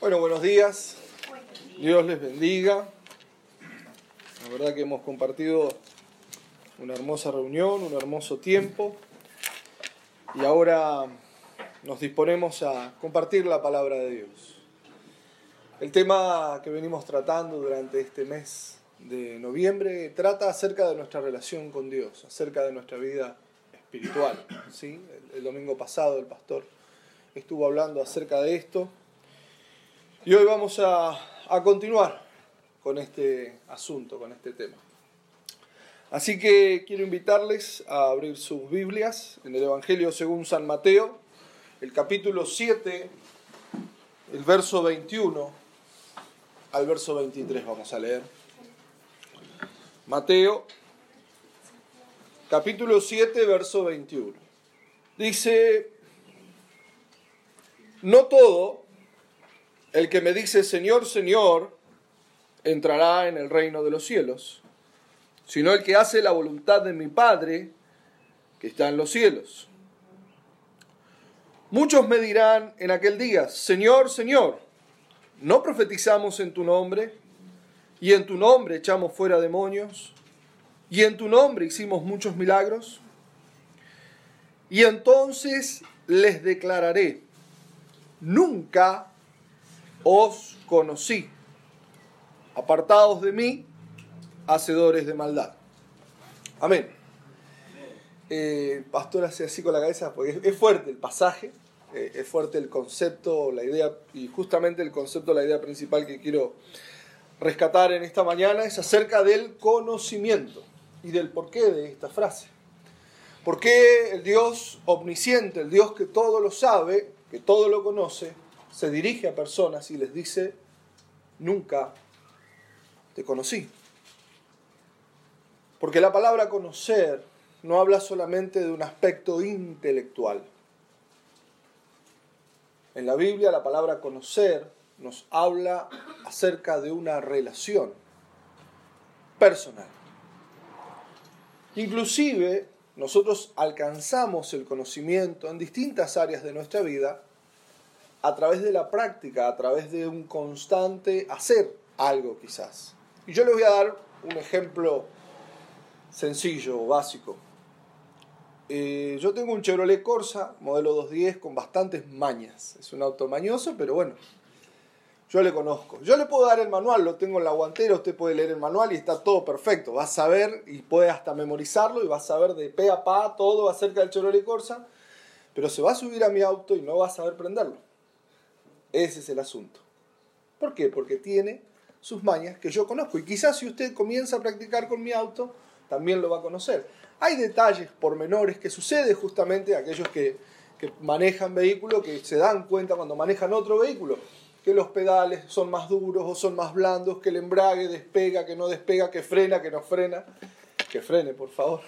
Bueno, buenos días. Dios les bendiga. La verdad que hemos compartido una hermosa reunión, un hermoso tiempo. Y ahora nos disponemos a compartir la palabra de Dios. El tema que venimos tratando durante este mes de noviembre trata acerca de nuestra relación con Dios, acerca de nuestra vida espiritual. ¿sí? El, el domingo pasado el pastor estuvo hablando acerca de esto y hoy vamos a, a, continuar con este asunto, con este tema. Así que quiero invitarles a abrir sus Biblias en el Evangelio según San Mateo, el capítulo 7, el verso 21 al verso 23 vamos a leer. Mateo, capítulo 7, verso 21. Dice, no todo el que me dice Señor, Señor, entrará en el reino de los cielos, sino el que hace la voluntad de mi Padre que está en los cielos. Muchos me dirán en aquel día, Señor, Señor, ¿no profetizamos en tu nombre? Y en tu nombre echamos fuera demonios, y en tu nombre hicimos muchos milagros. Y entonces les declararé, nunca os conocí. Apartados de mí, hacedores de maldad. Amén. Eh, pastor hace así con la cabeza porque es fuerte el pasaje, eh, es fuerte el concepto, la idea, y justamente el concepto, la idea principal que quiero rescatar en esta mañana es acerca del conocimiento y del porqué de esta frase. ¿Por qué el Dios omnisciente, el Dios que todo lo sabe, que todo lo conoce, se dirige a personas y les dice, nunca te conocí. Porque la palabra conocer no habla solamente de un aspecto intelectual. En la Biblia la palabra conocer nos habla acerca de una relación personal. Inclusive nosotros alcanzamos el conocimiento en distintas áreas de nuestra vida a través de la práctica, a través de un constante hacer algo quizás. Y yo les voy a dar un ejemplo sencillo, básico. Eh, yo tengo un Chevrolet Corsa, modelo 210, con bastantes mañas. Es un auto mañoso, pero bueno, yo le conozco. Yo le puedo dar el manual, lo tengo en la guantera, usted puede leer el manual y está todo perfecto. Va a saber y puede hasta memorizarlo y va a saber de pe a pa todo acerca del Chevrolet Corsa, pero se va a subir a mi auto y no va a saber prenderlo. Ese es el asunto. ¿Por qué? Porque tiene sus mañas que yo conozco. Y quizás si usted comienza a practicar con mi auto, también lo va a conocer. Hay detalles pormenores que sucede justamente a aquellos que, que manejan vehículos, que se dan cuenta cuando manejan otro vehículo, que los pedales son más duros o son más blandos, que el embrague despega, que no despega, que frena, que no frena. Que frene, por favor.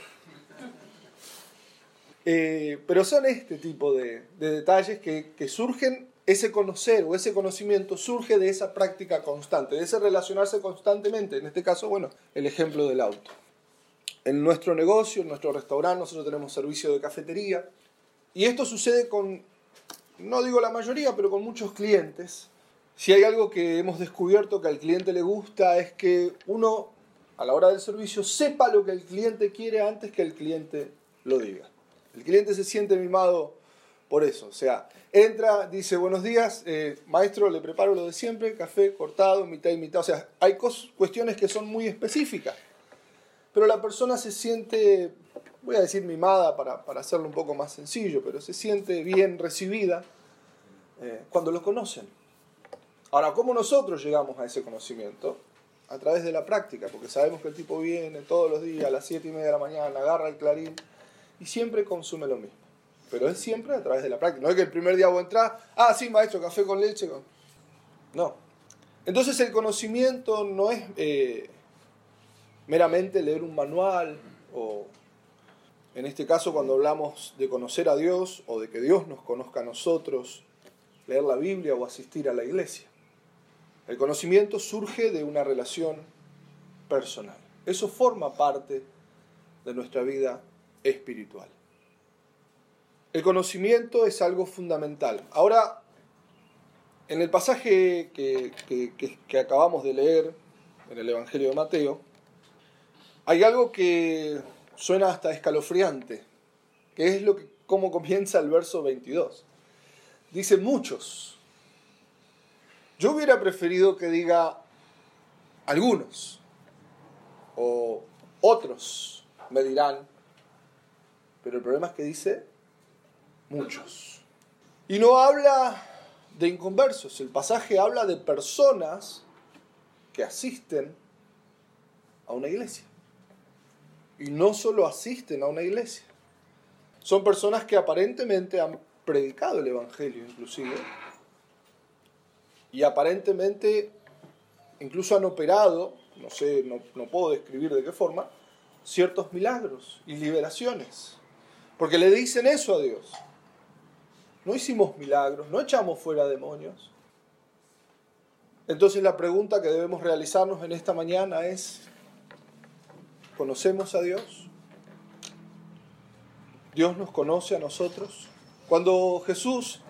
Eh, pero son este tipo de, de detalles que surgen ese conocer o ese conocimiento surge de esa práctica constante, de ese relacionarse constantemente. En este caso, bueno, el ejemplo del auto. En nuestro negocio, en nuestro restaurante, nosotros tenemos servicio de cafetería. Y esto sucede con, no digo la mayoría, pero con muchos clientes. Si hay algo que hemos descubierto que al cliente le gusta es que uno, a la hora del servicio, sepa lo que el cliente quiere antes que el cliente lo diga. El cliente se siente mimado por eso. O sea, entra, dice buenos días, eh, maestro, le preparo lo de siempre, café cortado, mitad y mitad. O sea, hay cuestiones que son muy específicas. Pero la persona se siente, voy a decir mimada para, para hacerlo un poco más sencillo, pero se siente bien recibida eh, cuando lo conocen. Ahora, ¿cómo nosotros llegamos a ese conocimiento? A través de la práctica, porque sabemos que el tipo viene todos los días a las 7 y media de la mañana, agarra el clarín y siempre consume lo mismo pero es siempre a través de la práctica. No es que el primer día vos entrar, ah, sí, maestro, café con leche. No. Entonces el conocimiento no es eh, meramente leer un manual o, en este caso, cuando hablamos de conocer a Dios o de que Dios nos conozca a nosotros, leer la Biblia o asistir a la iglesia. El conocimiento surge de una relación personal. Eso forma parte de nuestra vida espiritual. El conocimiento es algo fundamental. Ahora, En el pasaje que, acabamos de leer, en el Evangelio de Mateo, hay algo que suena hasta escalofriante, que es lo que, cómo comienza el verso 22. Dice muchos. Yo hubiera preferido que diga algunos o otros me dirán, pero el problema es que dice muchos. Y no habla de inconversos, el pasaje habla de personas que asisten a una iglesia. Y no solo asisten a una iglesia, son personas que aparentemente han predicado el Evangelio inclusive, y aparentemente incluso han operado, no sé, no, no puedo describir de qué forma, ciertos milagros y liberaciones. Porque le dicen eso a Dios. No hicimos milagros, no echamos fuera demonios. Entonces la pregunta que debemos realizarnos en esta mañana es, ¿conocemos a Dios? ¿Dios nos conoce a nosotros? Cuando Jesús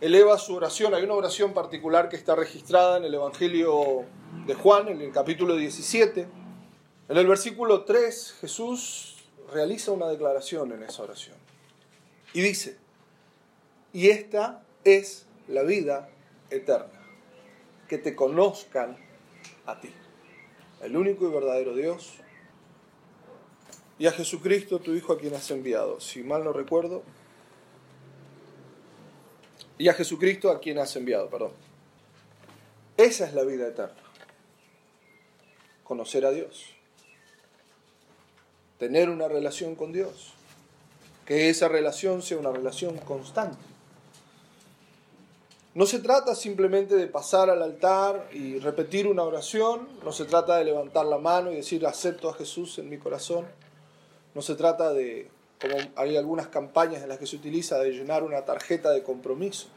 eleva su oración, hay una oración particular que está registrada en el Evangelio de Juan, en el capítulo 17. En el versículo 3, Jesús realiza una declaración en esa oración. Y dice, y esta es la vida eterna, que te conozcan a ti, el único y verdadero Dios, y a Jesucristo, tu Hijo, a quien has enviado. Si mal no recuerdo, y a Jesucristo a quien has enviado, perdón. Esa es la vida eterna. Conocer a Dios. Tener una relación con Dios. Que esa relación sea una relación constante. No se trata simplemente de pasar al altar y repetir una oración, no se trata de levantar la mano y decir acepto a Jesús en mi corazón, no se trata de, como hay algunas campañas en las que se utiliza, de llenar una tarjeta de compromiso.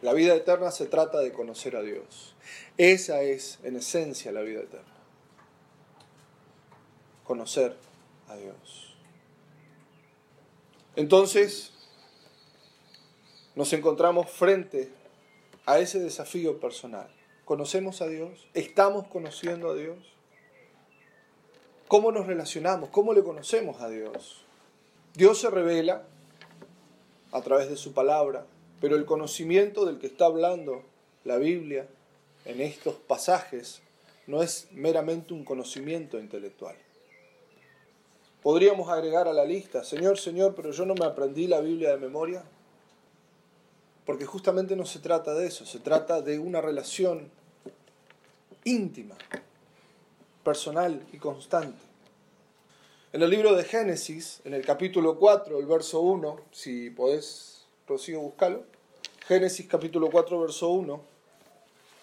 La vida eterna se trata de conocer a Dios. Esa es, en esencia, la vida eterna. Conocer a Dios. Entonces, nos encontramos frente a ese desafío personal. ¿Conocemos a Dios? ¿Estamos conociendo a Dios? ¿Cómo nos relacionamos? ¿Cómo le conocemos a Dios? Dios se revela a través de su palabra, pero el conocimiento del que está hablando la Biblia en estos pasajes no es meramente un conocimiento intelectual. Podríamos agregar a la lista, Señor, Señor, pero yo no me aprendí la Biblia de memoria. Porque justamente no se trata de eso, se trata de una relación íntima, personal y constante. En el libro de Génesis, en el capítulo 4, el verso 1, si podés, Rocío, buscarlo. Génesis capítulo 4, verso 1,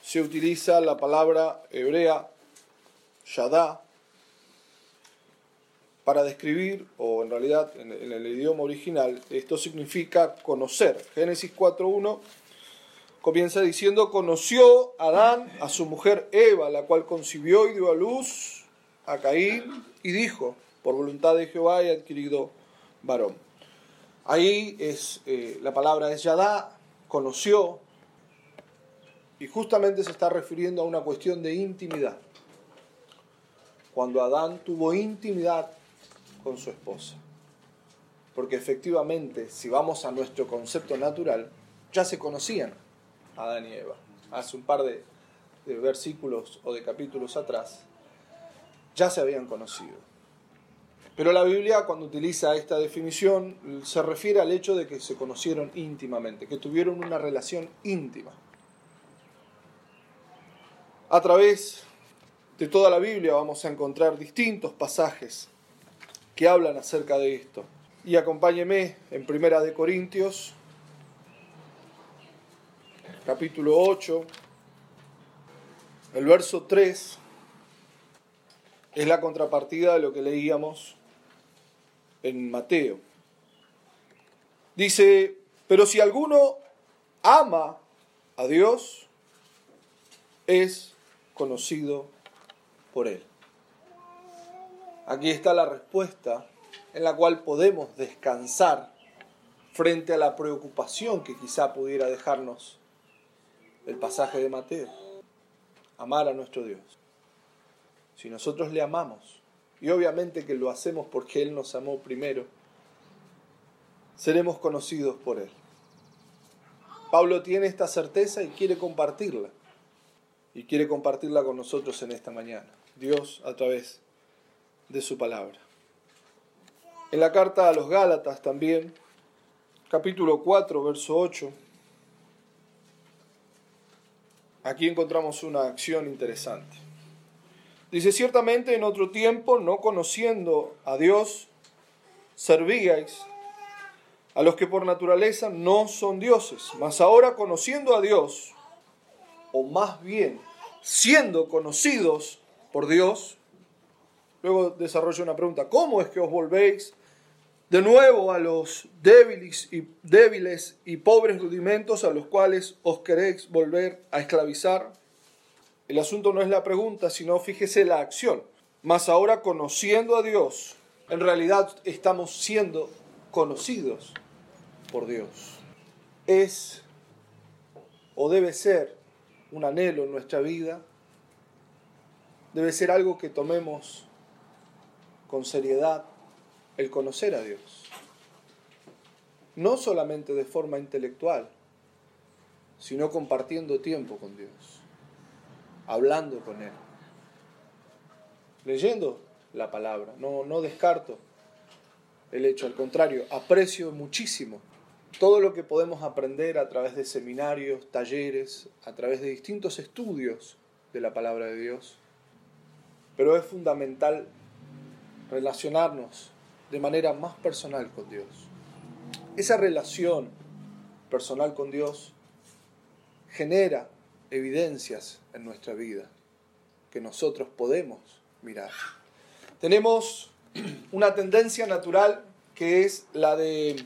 se utiliza la palabra hebrea yadá para describir, o en realidad en, el idioma original, esto significa conocer. Génesis 4.1 comienza diciendo, conoció Adán a su mujer Eva, la cual concibió y dio a luz a Caín, y dijo, por voluntad de Jehová he adquirido varón. Ahí es, eh, la palabra es Yadá, conoció, y justamente se está refiriendo a una cuestión de intimidad. Cuando Adán tuvo intimidad con su esposa. Porque efectivamente, si vamos a nuestro concepto natural, ya se conocían Adán y Eva. Hace un par de, versículos o de capítulos atrás, ya se habían conocido. Pero la Biblia, cuando utiliza esta definición, se refiere al hecho de que se conocieron íntimamente, que tuvieron una relación íntima. A través de toda la Biblia vamos a encontrar distintos pasajes que hablan acerca de esto. Y acompáñeme en Primera de Corintios, capítulo 8, el verso 3 es la contrapartida de lo que leíamos en Mateo. Dice, pero si alguno ama a Dios, es conocido por él. Aquí está la respuesta en la cual podemos descansar frente a la preocupación que quizá pudiera dejarnos el pasaje de Mateo. Amar a nuestro Dios. Si nosotros le amamos, y obviamente que lo hacemos porque Él nos amó primero, seremos conocidos por Él. Pablo tiene esta certeza y quiere compartirla. Y quiere compartirla con nosotros en esta mañana. Dios a través de su palabra. En la carta a los Gálatas también, capítulo 4, verso 8, aquí encontramos una acción interesante. Dice, ciertamente en otro tiempo, no conociendo a Dios, servíais a los que por naturaleza no son dioses, mas ahora conociendo a Dios, o más bien siendo conocidos por Dios, luego desarrolla una pregunta, ¿cómo es que os volvéis de nuevo a los débiles y, débiles y pobres rudimentos a los cuales os queréis volver a esclavizar? El asunto no es la pregunta, sino fíjese la acción. Mas ahora conociendo a Dios, en realidad estamos siendo conocidos por Dios. Es o debe ser un anhelo en nuestra vida, debe ser algo que tomemos con seriedad, el conocer a Dios. No solamente de forma intelectual, sino compartiendo tiempo con Dios, hablando con Él, leyendo la palabra. No, no descarto el hecho, al contrario, aprecio muchísimo todo lo que podemos aprender a través de seminarios, talleres, a través de distintos estudios de la palabra de Dios. Pero es fundamental relacionarnos de manera más personal con Dios. Esa relación personal con Dios genera evidencias en nuestra vida que nosotros podemos mirar. Tenemos una tendencia natural que es la de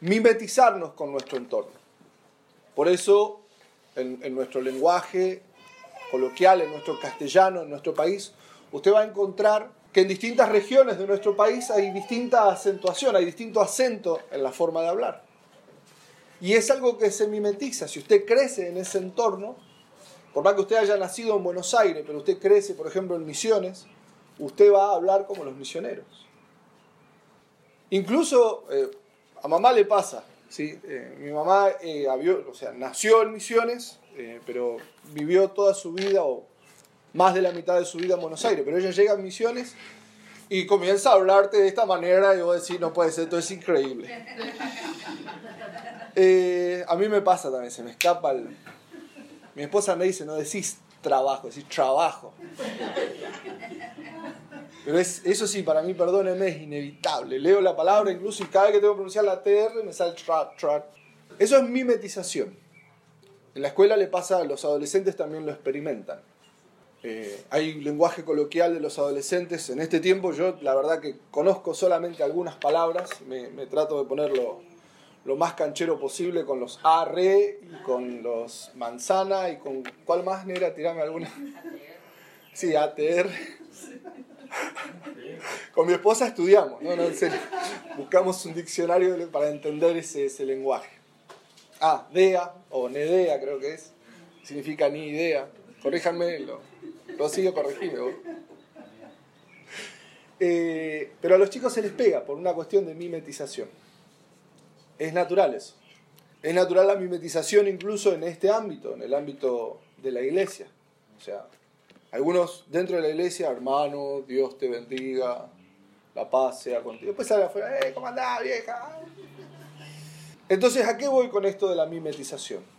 mimetizarnos con nuestro entorno. Por eso, en, nuestro lenguaje coloquial, en nuestro castellano, en nuestro país, usted va a encontrar que en distintas regiones de nuestro país hay distinta acentuación, hay distinto acento en la forma de hablar. Y es algo que se mimetiza. Si usted crece en ese entorno, por más que usted haya nacido en Buenos Aires, pero usted crece, por ejemplo, en Misiones, usted va a hablar como los misioneros. Incluso eh, a mamá le pasa. ¿sí? Eh, mi mamá eh, nació en Misiones, pero vivió toda su vida o más de la mitad de su vida en Buenos Aires, pero ella llega a Misiones y comienza a hablarte de esta manera y vos decís, no puede ser, esto es increíble. Eh, a mí me pasa también, se me escapa el... Mi esposa me dice, no decís trabajo, decís trabajo. Pero es, eso sí, para mí, perdónenme, es inevitable. Leo la palabra incluso y cada vez que tengo que pronunciar la TR me sale tra, tra. Eso es mimetización. En la escuela le pasa, los adolescentes también lo experimentan. Eh, hay lenguaje coloquial de los adolescentes. En este tiempo yo la verdad que conozco solamente algunas palabras, me, trato de ponerlo lo más canchero posible con los arre y con los manzana y con... ¿Cuál más, Nera? Tirame alguna. Sí, ATR. Con mi esposa estudiamos, no, no, Buscamos un diccionario para entender ese, ese lenguaje. Ah, DEA, o NEDEA creo que es. Significa ni idea. Corríjanme, lo, lo sigo corrigiendo. Eh, pero a los chicos se les pega por una cuestión de mimetización. Es natural eso. Es natural la mimetización incluso en este ámbito, en el ámbito de la iglesia. O sea, algunos dentro de la iglesia, hermano, Dios te bendiga, la paz sea contigo. Después sale afuera, ¡eh, cómo andás, vieja! Entonces, ¿a qué voy con esto de la mimetización?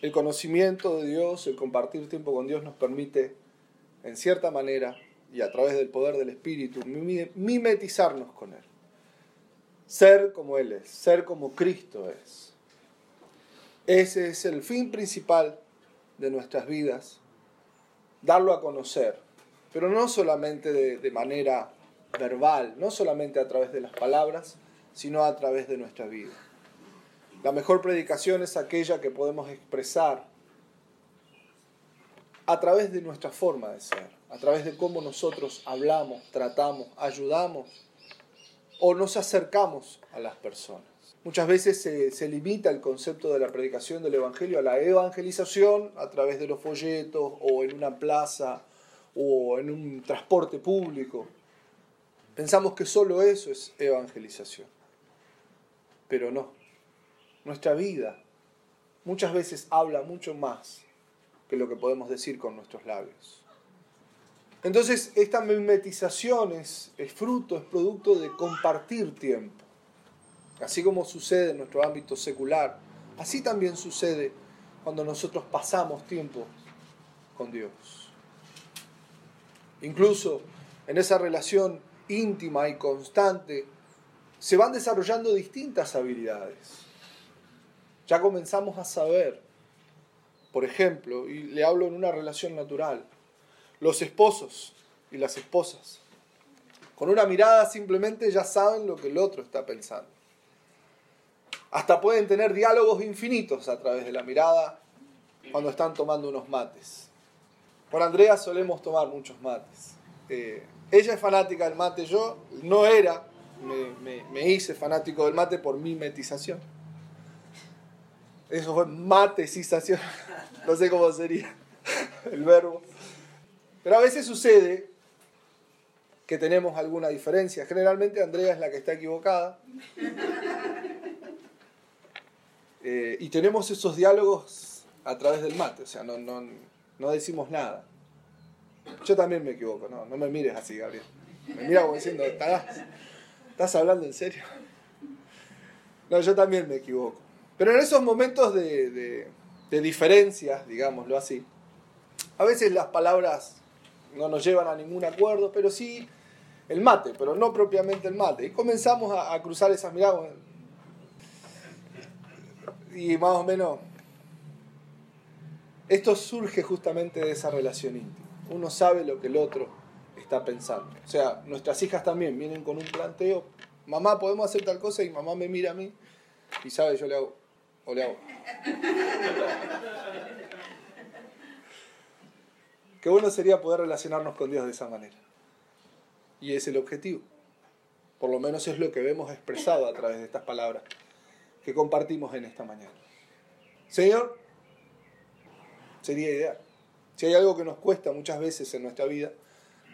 El conocimiento de Dios, el compartir tiempo con Dios nos permite, en cierta manera, y a través del poder del Espíritu, mimetizarnos con Él. Ser como Él es, ser como Cristo es. Ese es el fin principal de nuestras vidas, darlo a conocer, pero no solamente de, de manera verbal, no solamente a través de las palabras, sino a través de nuestra vida. La mejor predicación es aquella que podemos expresar a través de nuestra forma de ser, a través de cómo nosotros hablamos, tratamos, ayudamos o nos acercamos a las personas. Muchas veces se, limita el concepto de la predicación del Evangelio a la evangelización a través de los folletos o en una plaza o en un transporte público. Pensamos que solo eso es evangelización. Pero no. Nuestra vida muchas veces habla mucho más que lo que podemos decir con nuestros labios. Entonces, esta mimetización es, es fruto, es producto de compartir tiempo. Así como sucede en nuestro ámbito secular, así también sucede cuando nosotros pasamos tiempo con Dios. Incluso en esa relación íntima y constante se van desarrollando distintas habilidades. Ya comenzamos a saber, por ejemplo, y le hablo en una relación natural, los esposos y las esposas, con una mirada simplemente ya saben lo que el otro está pensando. Hasta pueden tener diálogos infinitos a través de la mirada cuando están tomando unos mates. Por Andrea solemos tomar muchos mates. Eh, ella es fanática del mate, yo no era, me, hice fanático del mate por mimetización. Eso fue matecización, no sé cómo sería el verbo. Pero a veces sucede que tenemos alguna diferencia. Generalmente Andrea es la que está equivocada. Eh, y tenemos esos diálogos a través del mate, o sea, no, no, no decimos nada. Yo también me equivoco, no, no me mires así, Gabriel. Me mira como diciendo, ¿estás, ¿estás hablando en serio? No, yo también me equivoco. Pero en esos momentos de, de, diferencias, digámoslo así, a veces las palabras no nos llevan a ningún acuerdo, pero sí el mate, pero no propiamente el mate. Y comenzamos a, a cruzar esas miradas y más o menos esto surge justamente de esa relación íntima. Uno sabe lo que el otro está pensando. O sea, nuestras hijas también vienen con un planteo, mamá, podemos hacer tal cosa y mamá me mira a mí y sabe, yo le hago, o le hago. Qué bueno sería poder relacionarnos con Dios de esa manera. Y es el objetivo. Por lo menos es lo que vemos expresado a través de estas palabras que compartimos en esta mañana. Señor, sería ideal. Si hay algo que nos cuesta muchas veces en nuestra vida,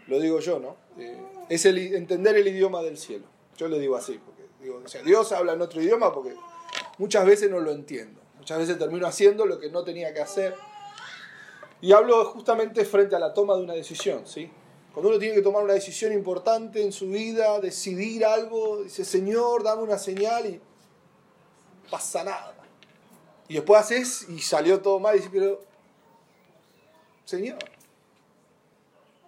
lo digo yo, ¿no? Eh, es el, entender el idioma del cielo. Yo lo digo así, porque digo, o sea, Dios habla en otro idioma porque muchas veces no lo entiendo. Muchas veces termino haciendo lo que no tenía que hacer. Y hablo justamente frente a la toma de una decisión, ¿sí? Cuando uno tiene que tomar una decisión importante en su vida, decidir algo, dice, Señor, dame una señal y pasa nada. Y después haces y salió todo mal y dices, pero, Señor,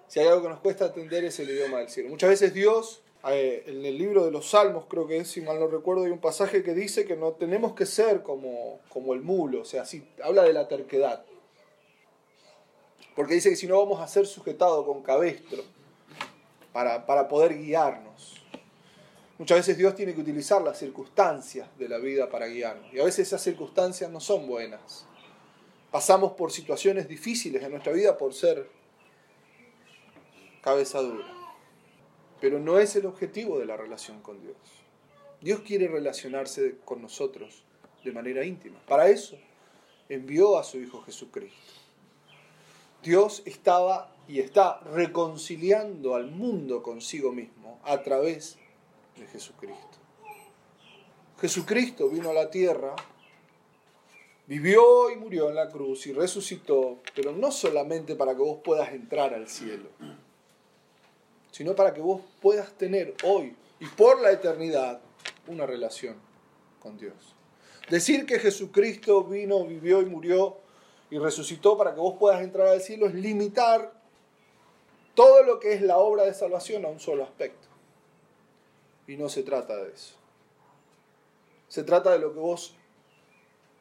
si hay algo que nos cuesta atender es el idioma del cielo. Muchas veces Dios, en el libro de los Salmos, creo que es, si mal no recuerdo, hay un pasaje que dice que no tenemos que ser como, como el mulo, o sea, si, habla de la terquedad. Porque dice que si no vamos a ser sujetados con cabestro para, para poder guiarnos. Muchas veces Dios tiene que utilizar las circunstancias de la vida para guiarnos. Y a veces esas circunstancias no son buenas. Pasamos por situaciones difíciles en nuestra vida por ser cabeza dura. Pero no es el objetivo de la relación con Dios. Dios quiere relacionarse con nosotros de manera íntima. Para eso envió a su Hijo Jesucristo. Dios estaba y está reconciliando al mundo consigo mismo a través de Jesucristo. Jesucristo vino a la tierra, vivió y murió en la cruz y resucitó, pero no solamente para que vos puedas entrar al cielo, sino para que vos puedas tener hoy y por la eternidad una relación con Dios. Decir que Jesucristo vino, vivió y murió y resucitó para que vos puedas entrar al cielo es limitar todo lo que es la obra de salvación a un solo aspecto. Y no se trata de eso. Se trata de lo que vos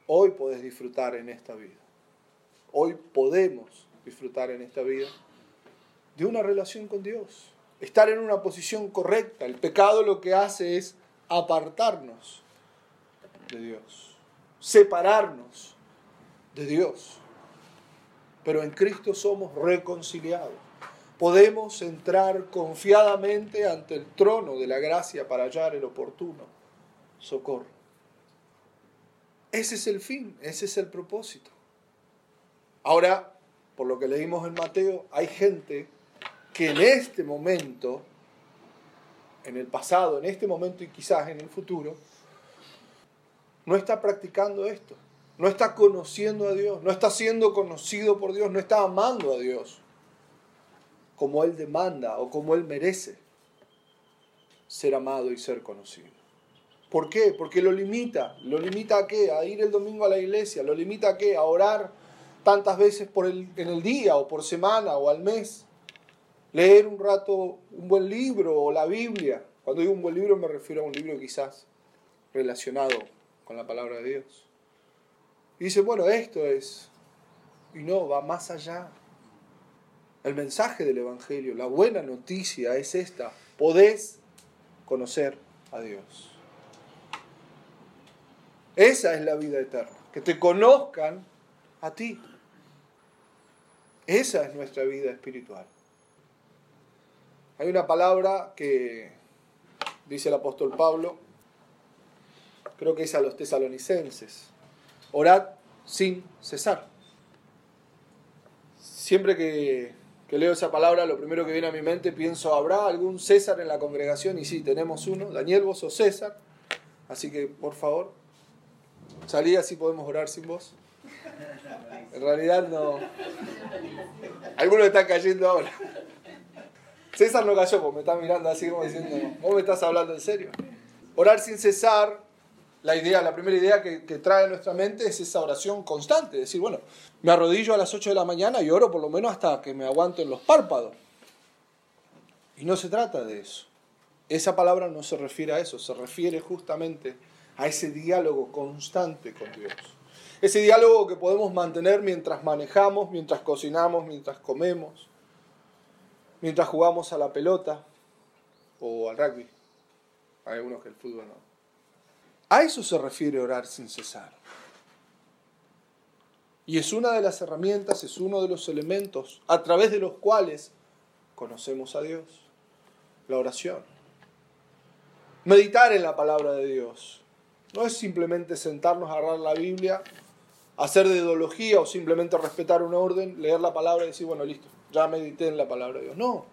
hoy podés disfrutar en esta vida. Hoy podemos disfrutar en esta vida de una relación con Dios. Estar en una posición correcta. El pecado lo que hace es apartarnos de Dios. Separarnos de Dios. Pero en Cristo somos reconciliados podemos entrar confiadamente ante el trono de la gracia para hallar el oportuno socorro. Ese es el fin, ese es el propósito. Ahora, por lo que leímos en Mateo, hay gente que en este momento, en el pasado, en este momento y quizás en el futuro, no está practicando esto, no está conociendo a Dios, no está siendo conocido por Dios, no está amando a Dios como Él demanda o como Él merece ser amado y ser conocido. ¿Por qué? Porque lo limita. ¿Lo limita a qué? A ir el domingo a la iglesia. ¿Lo limita a qué? A orar tantas veces por el, en el día o por semana o al mes. Leer un rato un buen libro o la Biblia. Cuando digo un buen libro me refiero a un libro quizás relacionado con la palabra de Dios. Y dice, bueno, esto es. Y no, va más allá. El mensaje del Evangelio, la buena noticia es esta. Podés conocer a Dios. Esa es la vida eterna. Que te conozcan a ti. Esa es nuestra vida espiritual. Hay una palabra que dice el apóstol Pablo, creo que es a los tesalonicenses, orad sin cesar. Siempre que que leo esa palabra, lo primero que viene a mi mente, pienso, ¿habrá algún César en la congregación? Y sí, tenemos uno. Daniel, vos sos César. Así que, por favor, salí así podemos orar sin vos. En realidad no. Algunos están cayendo ahora. César no cayó, porque me está mirando así como diciendo, vos me estás hablando en serio. Orar sin cesar la idea, la primera idea que, trae a nuestra mente es esa oración constante, decir, bueno, me arrodillo a las 8 de la mañana y oro por lo menos hasta que me aguanten los párpados. Y no se trata de eso. Esa palabra no se refiere a eso, se refiere justamente a ese diálogo constante con Dios. Ese diálogo que podemos mantener mientras manejamos, mientras cocinamos, mientras comemos, mientras jugamos a la pelota o al rugby. Hay algunos que el fútbol no. A eso se refiere orar sin cesar. Y es una de las herramientas, es uno de los elementos a través de los cuales conocemos a Dios. La oración. Meditar en la palabra de Dios. No es simplemente sentarnos a agarrar la Biblia, hacer de ideología o simplemente respetar un orden, leer la palabra y decir, bueno, listo, ya medité en la palabra de Dios. No,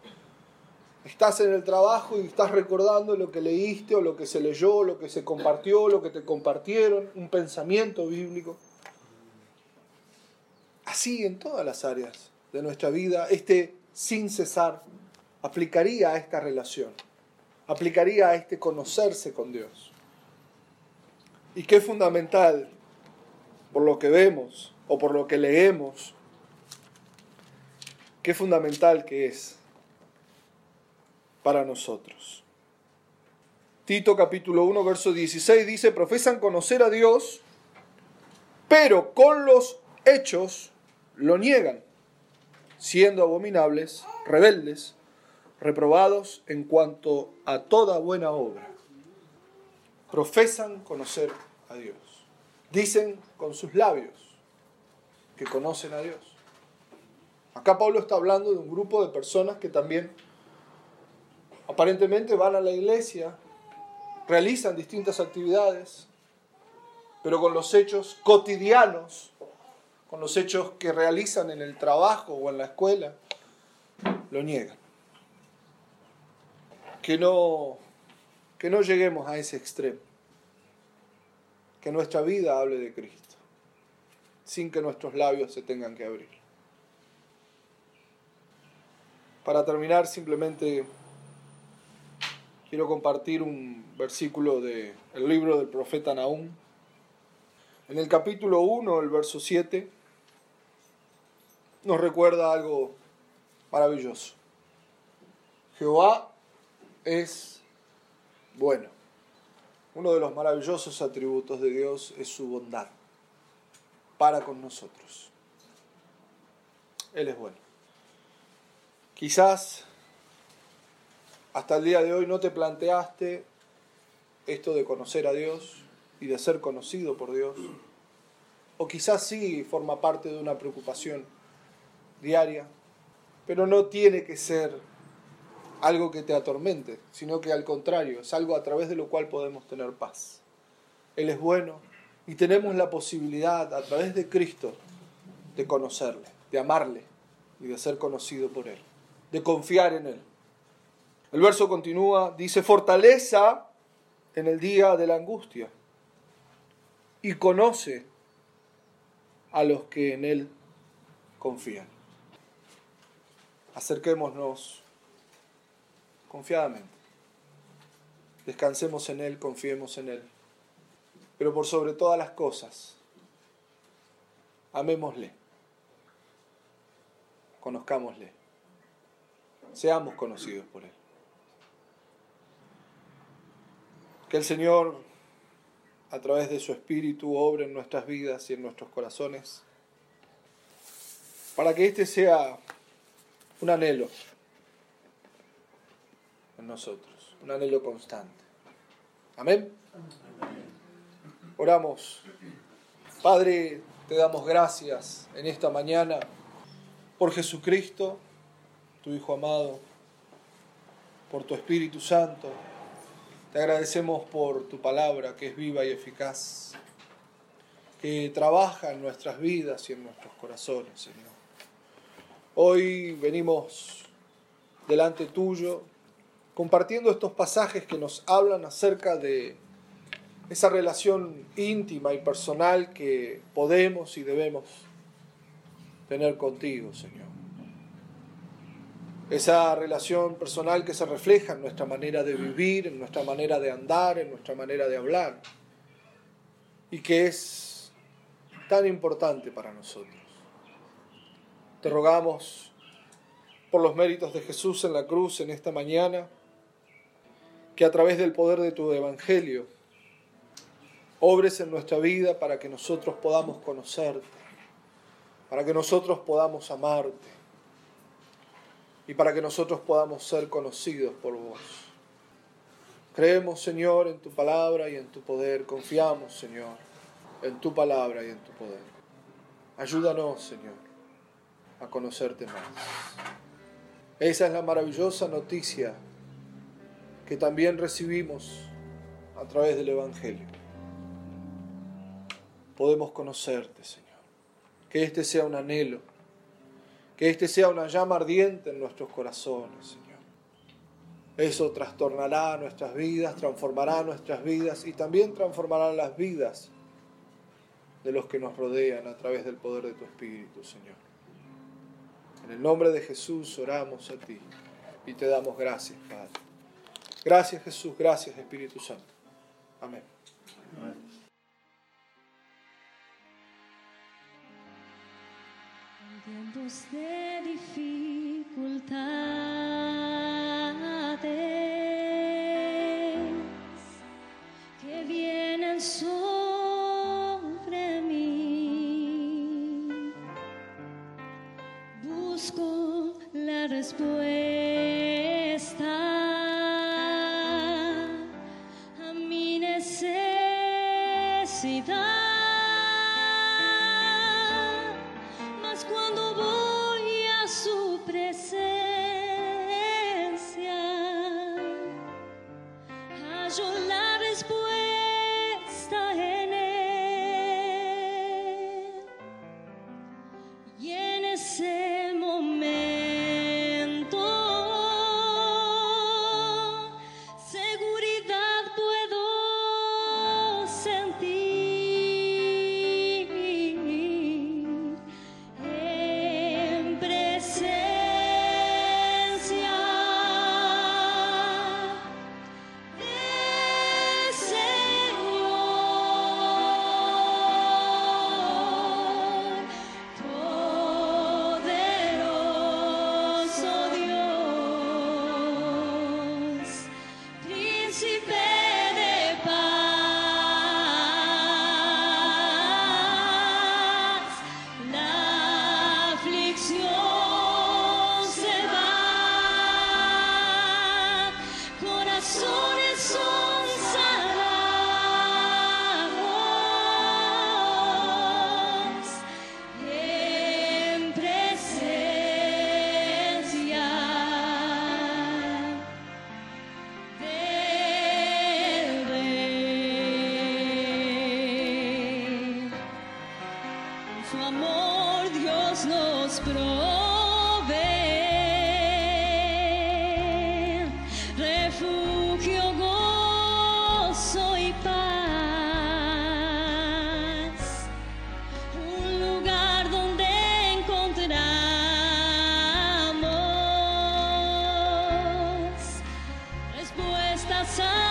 Estás en el trabajo y estás recordando lo que leíste o lo que se leyó, lo que se compartió, lo que te compartieron, un pensamiento bíblico. Así en todas las áreas de nuestra vida, este sin cesar aplicaría a esta relación, aplicaría a este conocerse con Dios. Y qué fundamental, por lo que vemos o por lo que leemos, qué fundamental que es para nosotros. Tito capítulo 1, verso 16 dice, profesan conocer a Dios, pero con los hechos lo niegan, siendo abominables, rebeldes, reprobados en cuanto a toda buena obra. Profesan conocer a Dios. Dicen con sus labios que conocen a Dios. Acá Pablo está hablando de un grupo de personas que también Aparentemente van a la iglesia, realizan distintas actividades, pero con los hechos cotidianos, con los hechos que realizan en el trabajo o en la escuela, lo niegan. Que no, que no lleguemos a ese extremo. Que nuestra vida hable de Cristo, sin que nuestros labios se tengan que abrir. Para terminar, simplemente quiero compartir un versículo del libro del profeta Nahum. En el capítulo 1, el verso 7, nos recuerda algo maravilloso. Jehová es bueno. Uno de los maravillosos atributos de Dios es su bondad para con nosotros. Él es bueno. Quizás hasta el día de hoy no te planteaste esto de conocer a Dios y de ser conocido por Dios. O quizás sí forma parte de una preocupación diaria, pero no tiene que ser algo que te atormente, sino que al contrario, es algo a través de lo cual podemos tener paz. Él es bueno, Y tenemos la posibilidad a través de Cristo de conocerle, de amarle y de ser conocido por Él, de confiar en Él. El verso continúa, dice, fortaleza en el día de la angustia y conoce a los que en Él confían. Acerquémonos confiadamente. Descansemos en Él, confiemos en Él. Pero por sobre todas las cosas, amémosle, conozcámosle, seamos conocidos por Él. Que el Señor, a través de su Espíritu, obre en nuestras vidas y en nuestros corazones, para que este sea un anhelo en nosotros, un anhelo constante. Amén. Oramos. Padre, te damos gracias en esta mañana por Jesucristo, tu Hijo amado, por tu Espíritu Santo te agradecemos por tu palabra que es viva y eficaz, que trabaja en nuestras vidas y en nuestros corazones, Señor. Hoy venimos delante tuyo compartiendo estos pasajes que nos hablan acerca de esa relación íntima y personal que podemos y debemos tener contigo, Señor esa relación personal que se refleja en nuestra manera de vivir, en nuestra manera de andar, en nuestra manera de hablar, y que es tan importante para nosotros. Te rogamos por los méritos de Jesús en la cruz en esta mañana, que a través del poder de tu Evangelio obres en nuestra vida para que nosotros podamos conocerte, para que nosotros podamos amarte y para que nosotros podamos ser conocidos por vos. Creemos, Señor, en tu palabra y en tu poder. Confiamos, Señor, en tu palabra y en tu poder. Ayúdanos, Señor, a conocerte más. Esa es la maravillosa noticia que también recibimos a través del Evangelio. Podemos conocerte, Señor. Que este sea un anhelo que este sea una llama ardiente en nuestros corazones, Señor. Eso trastornará nuestras vidas, transformará nuestras vidas y también transformará las vidas de los que nos rodean a través del poder de tu Espíritu, Señor. En el nombre de Jesús oramos a ti y te damos gracias, Padre. Gracias Jesús, gracias Espíritu Santo. Amén. Amén. Tiempos de dificultades que vienen sobre mí. Busco la respuesta a mi necesidad. time.